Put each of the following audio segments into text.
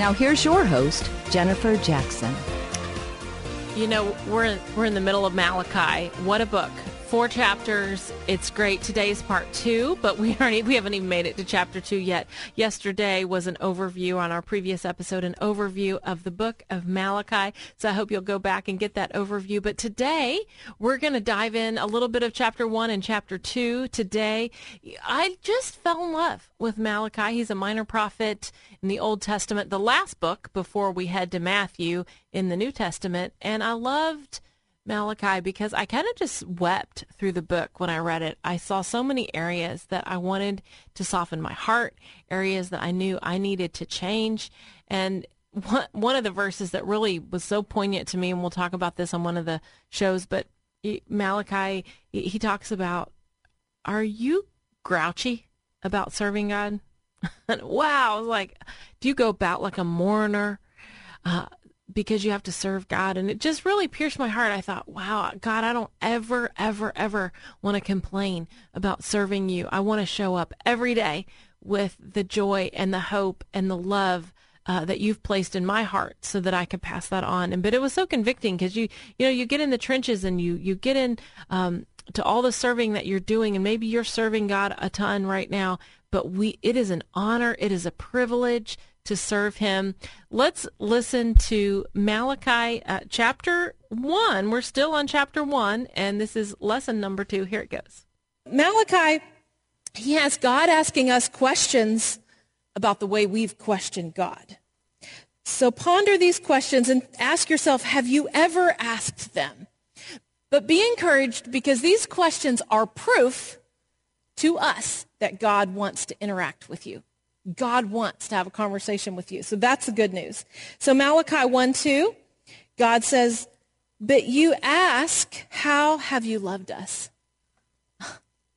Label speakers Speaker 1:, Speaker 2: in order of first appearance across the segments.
Speaker 1: Now here's your host, Jennifer Jackson.
Speaker 2: You know, we're we're in the middle of Malachi. What a book. Four chapters. It's great. Today's part two, but we aren't we haven't even made it to chapter two yet. Yesterday was an overview on our previous episode, an overview of the book of Malachi. So I hope you'll go back and get that overview. But today we're going to dive in a little bit of chapter one and chapter two. Today, I just fell in love with Malachi. He's a minor prophet in the Old Testament, the last book before we head to Matthew in the New Testament, and I loved Malachi because I kind of just wept through the book when I read it. I saw so many areas that I wanted to soften my heart, areas that I knew I needed to change. And one, one of the verses that really was so poignant to me, and we'll talk about this on one of the shows, but Malachi, he talks about, are you grouchy about serving God? wow. I was like, do you go about like a mourner? Uh, because you have to serve God. And it just really pierced my heart. I thought, wow, God, I don't ever, ever, ever want to complain about serving you. I want to show up every day with the joy and the hope and the love uh, that you've placed in my heart so that I could pass that on. And, but it was so convicting because you, you know, you get in the trenches and you, you get in, um, to all the serving that you're doing and maybe you're serving God a ton right now, but we, it is an honor. It is a privilege to serve him. Let's listen to Malachi uh, chapter 1. We're still on chapter 1, and this is lesson number 2. Here it goes. Malachi, he has God asking us questions about the way we've questioned God. So ponder these questions and ask yourself, have you ever asked them? But be encouraged because these questions are proof to us that God wants to interact with you. God wants to have a conversation with you. So that's the good news. So Malachi 1 2, God says, But you ask, How have you loved us?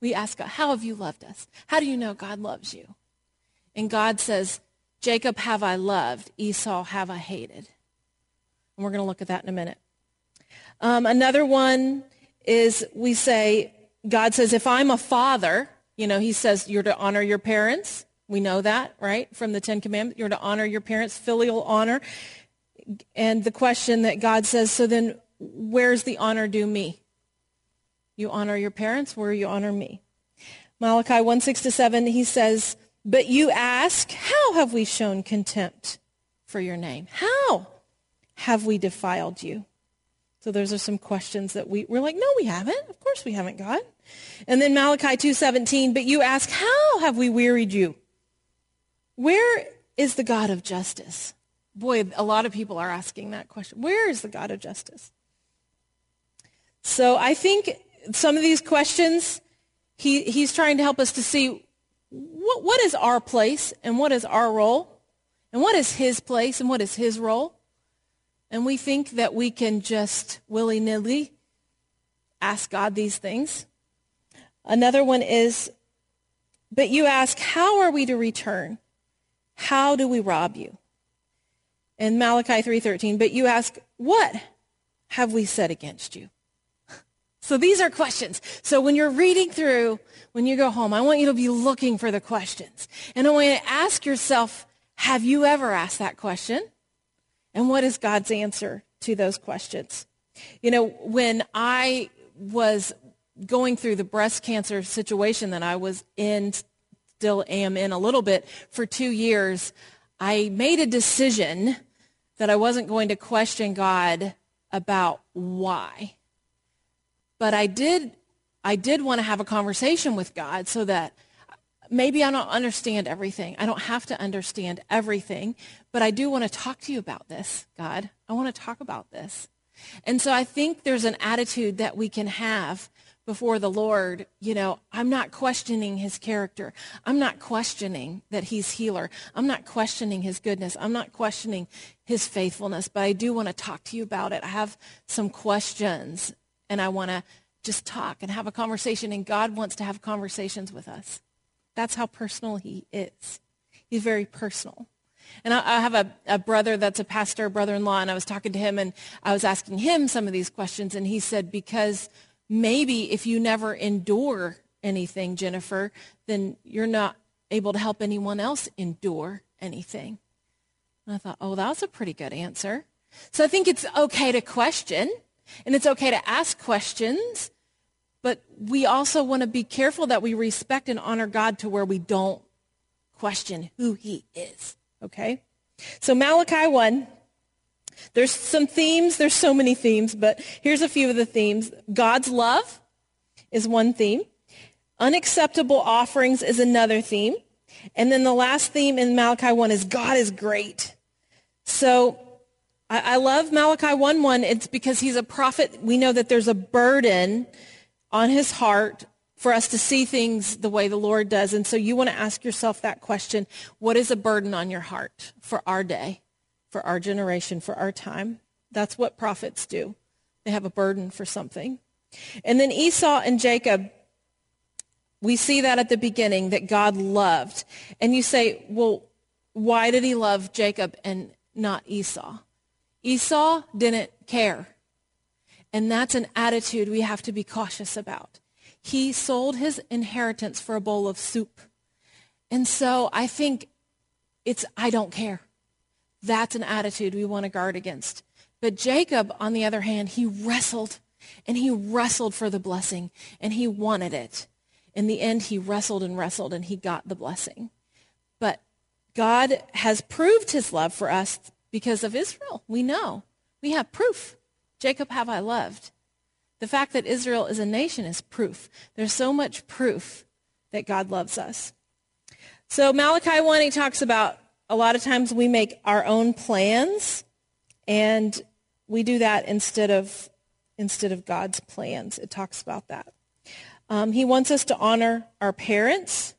Speaker 2: We ask God, How have you loved us? How do you know God loves you? And God says, Jacob have I loved, Esau have I hated. And we're going to look at that in a minute. Um, another one is we say, God says, if I'm a father, you know, he says you're to honor your parents. We know that, right, from the Ten Commandments. You're to honor your parents, filial honor. And the question that God says, so then where's the honor due me? You honor your parents, where you honor me. Malachi 1 6 to 7, he says, But you ask, How have we shown contempt for your name? How have we defiled you? So those are some questions that we, we're like, no, we haven't. Of course we haven't, God. And then Malachi 2.17, but you ask, how have we wearied you? Where is the God of justice? Boy, a lot of people are asking that question. Where is the God of justice? So I think some of these questions, he, he's trying to help us to see what, what is our place and what is our role and what is his place and what is his role. And we think that we can just willy-nilly ask God these things. Another one is, but you ask, how are we to return? How do we rob you? In Malachi 3:13, but you ask, what have we said against you? So these are questions. So when you're reading through, when you go home, I want you to be looking for the questions. And I want you to ask yourself, have you ever asked that question? And what is God's answer to those questions? You know, when I was going through the breast cancer situation that I was in still am in a little bit for two years, I made a decision that I wasn't going to question God about why. But I did I did want to have a conversation with God so that maybe I don't understand everything. I don't have to understand everything, but I do want to talk to you about this, God. I want to talk about this. And so I think there's an attitude that we can have before the Lord, you know, I'm not questioning his character. I'm not questioning that he's healer. I'm not questioning his goodness. I'm not questioning his faithfulness, but I do want to talk to you about it. I have some questions and I want to just talk and have a conversation and God wants to have conversations with us. That's how personal he is. He's very personal. And I, I have a, a, brother that's a pastor, brother-in-law, and I was talking to him and I was asking him some of these questions and he said, because maybe if you never endure anything, Jennifer, then you're not able to help anyone else endure anything. And I thought, oh, that was a pretty good answer. So I think it's okay to question and it's okay to ask questions, but we also want to be careful that we respect and honor God to where we don't question who he is. Okay? So Malachi 1, there's some themes. There's so many themes, but here's a few of the themes. God's love is one theme. Unacceptable offerings is another theme. And then the last theme in Malachi 1 is God is great. So I, I love Malachi 1.1. It's because he's a prophet. We know that there's a burden on his heart for us to see things the way the Lord does. And so you want to ask yourself that question. What is a burden on your heart for our day? For our generation, for our time. That's what prophets do. They have a burden for something. And then Esau and Jacob, we see that at the beginning that God loved. And you say, well, why did he love Jacob and not Esau? Esau didn't care. And that's an attitude we have to be cautious about. He sold his inheritance for a bowl of soup. And so I think it's, I don't care. That's an attitude we want to guard against. But Jacob, on the other hand, he wrestled and he wrestled for the blessing and he wanted it. In the end, he wrestled and wrestled and he got the blessing. But God has proved his love for us because of Israel. We know. We have proof. Jacob have I loved. The fact that Israel is a nation is proof. There's so much proof that God loves us. So Malachi 1, he talks about a lot of times we make our own plans and we do that instead of instead of God's plans. It talks about that. Um, he wants us to honor our parents.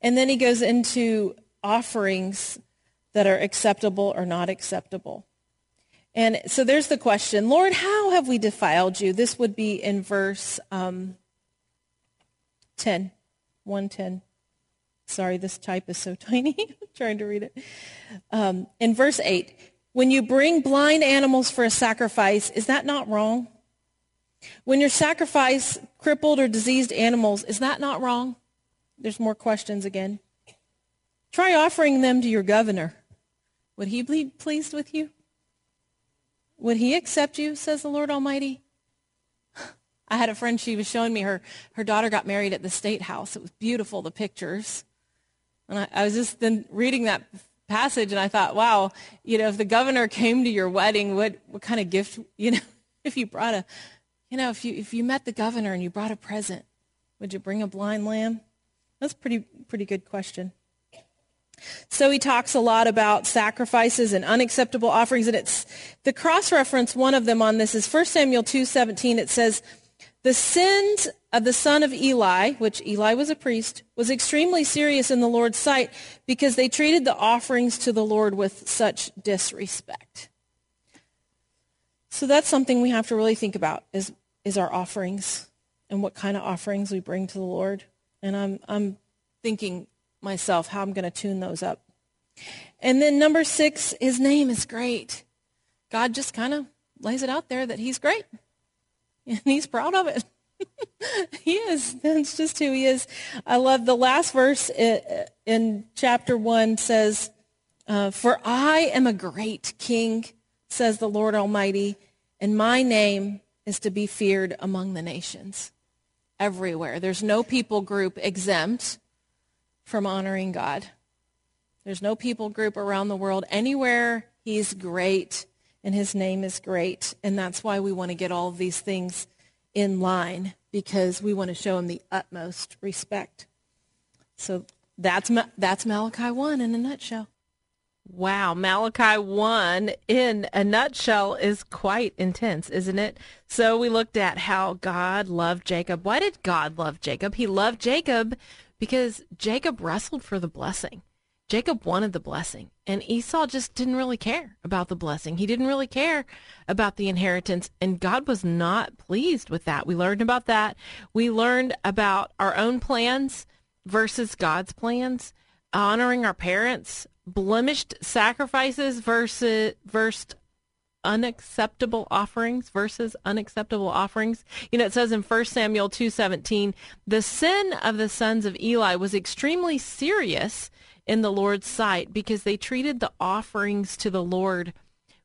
Speaker 2: And then he goes into offerings that are acceptable or not acceptable. And so there's the question, Lord, how have we defiled you? This would be in verse um, 10, 110. Sorry, this type is so tiny. I'm trying to read it. Um, in verse 8, when you bring blind animals for a sacrifice, is that not wrong? When you sacrifice crippled or diseased animals, is that not wrong? There's more questions again. Try offering them to your governor. Would he be pleased with you? Would he accept you, says the Lord Almighty? I had a friend, she was showing me her, her daughter got married at the state house. It was beautiful, the pictures. And I, I was just then reading that passage and I thought, wow, you know, if the governor came to your wedding, what, what kind of gift, you know, if you brought a, you know, if you, if you met the governor and you brought a present, would you bring a blind lamb? That's pretty, pretty good question. So he talks a lot about sacrifices and unacceptable offerings, and it's the cross reference. One of them on this is 1 Samuel two seventeen. It says, the sins of the son of Eli, which Eli was a priest, was extremely serious in the Lord's sight because they treated the offerings to the Lord with such disrespect. So that's something we have to really think about is, is our offerings and what kind of offerings we bring to the Lord. And I'm, I'm thinking myself how I'm going to tune those up. And then number six, his name is great. God just kind of lays it out there that he's great and he's proud of it. he is. That's just who he is. I love the last verse in chapter 1 says, uh, For I am a great king, says the Lord Almighty, and my name is to be feared among the nations everywhere. There's no people group exempt from honoring God. There's no people group around the world. Anywhere he's great and his name is great. And that's why we want to get all of these things in line because we want to show him the utmost respect. So that's, that's Malachi 1 in a nutshell. Wow, Malachi 1 in a nutshell is quite intense, isn't it? So we looked at how God loved Jacob. Why did God love Jacob? He loved Jacob because Jacob wrestled for the blessing. Jacob wanted the blessing, and Esau just didn't really care about the blessing. He didn't really care about the inheritance, and God was not pleased with that. We learned about that. We learned about our own plans versus God's plans, honoring our parents, blemished sacrifices versus versus unacceptable offerings versus unacceptable offerings. You know, it says in 1 Samuel 2:17, the sin of the sons of Eli was extremely serious in the Lord's sight because they treated the offerings to the Lord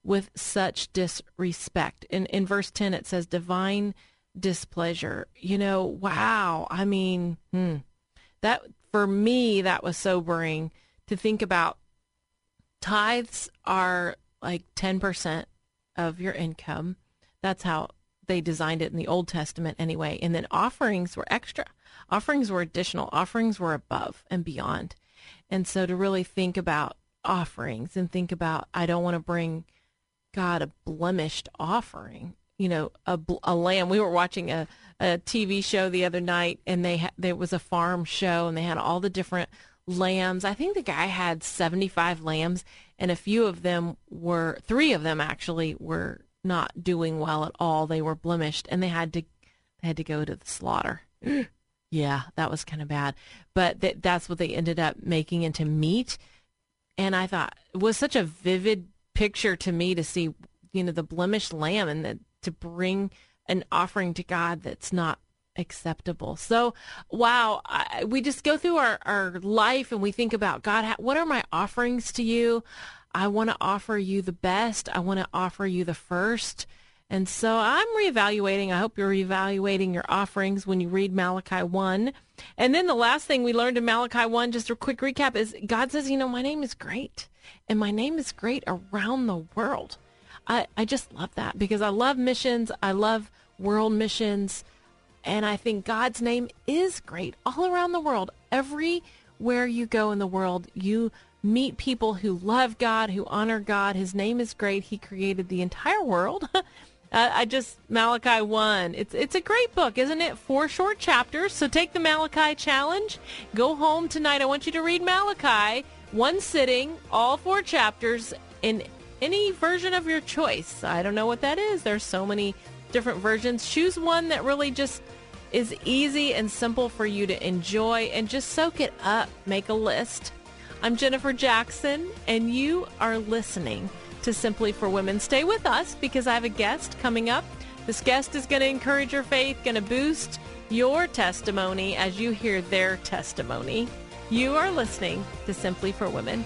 Speaker 2: with such disrespect. In in verse 10 it says divine displeasure. You know, wow. I mean, hmm, that for me that was sobering to think about tithes are like 10% of your income. That's how they designed it in the Old Testament anyway. And then offerings were extra. Offerings were additional. Offerings were above and beyond. And so to really think about offerings and think about, I don't want to bring God a blemished offering, you know, a, a lamb. We were watching a, a TV show the other night and they ha- there was a farm show and they had all the different lambs. I think the guy had 75 lambs, and a few of them were, three of them actually were not doing well at all. They were blemished, and they had to they had to go to the slaughter. yeah, that was kind of bad, but th- that's what they ended up making into meat. And I thought it was such a vivid picture to me to see, you know, the blemished lamb and the, to bring an offering to God that's not acceptable. So, wow, I, we just go through our, our life and we think about God, what are my offerings to you? I want to offer you the best. I want to offer you the first. And so I'm reevaluating. I hope you're reevaluating your offerings when you read Malachi 1. And then the last thing we learned in Malachi 1, just a quick recap, is God says, you know, my name is great. And my name is great around the world. I, I just love that because I love missions. I love world missions. And I think God's name is great all around the world. Everywhere you go in the world, you meet people who love God, who honor God. His name is great. He created the entire world. uh, I just Malachi 1. It's it's a great book, isn't it? Four short chapters. So take the Malachi challenge. Go home tonight. I want you to read Malachi one sitting, all four chapters in any version of your choice. I don't know what that is. There's so many different versions. Choose one that really just is easy and simple for you to enjoy and just soak it up. Make a list. I'm Jennifer Jackson, and you are listening to Simply for Women. Stay with us because I have a guest coming up. This guest is going to encourage your faith, going to boost your testimony as you hear their testimony. You are listening to Simply for Women.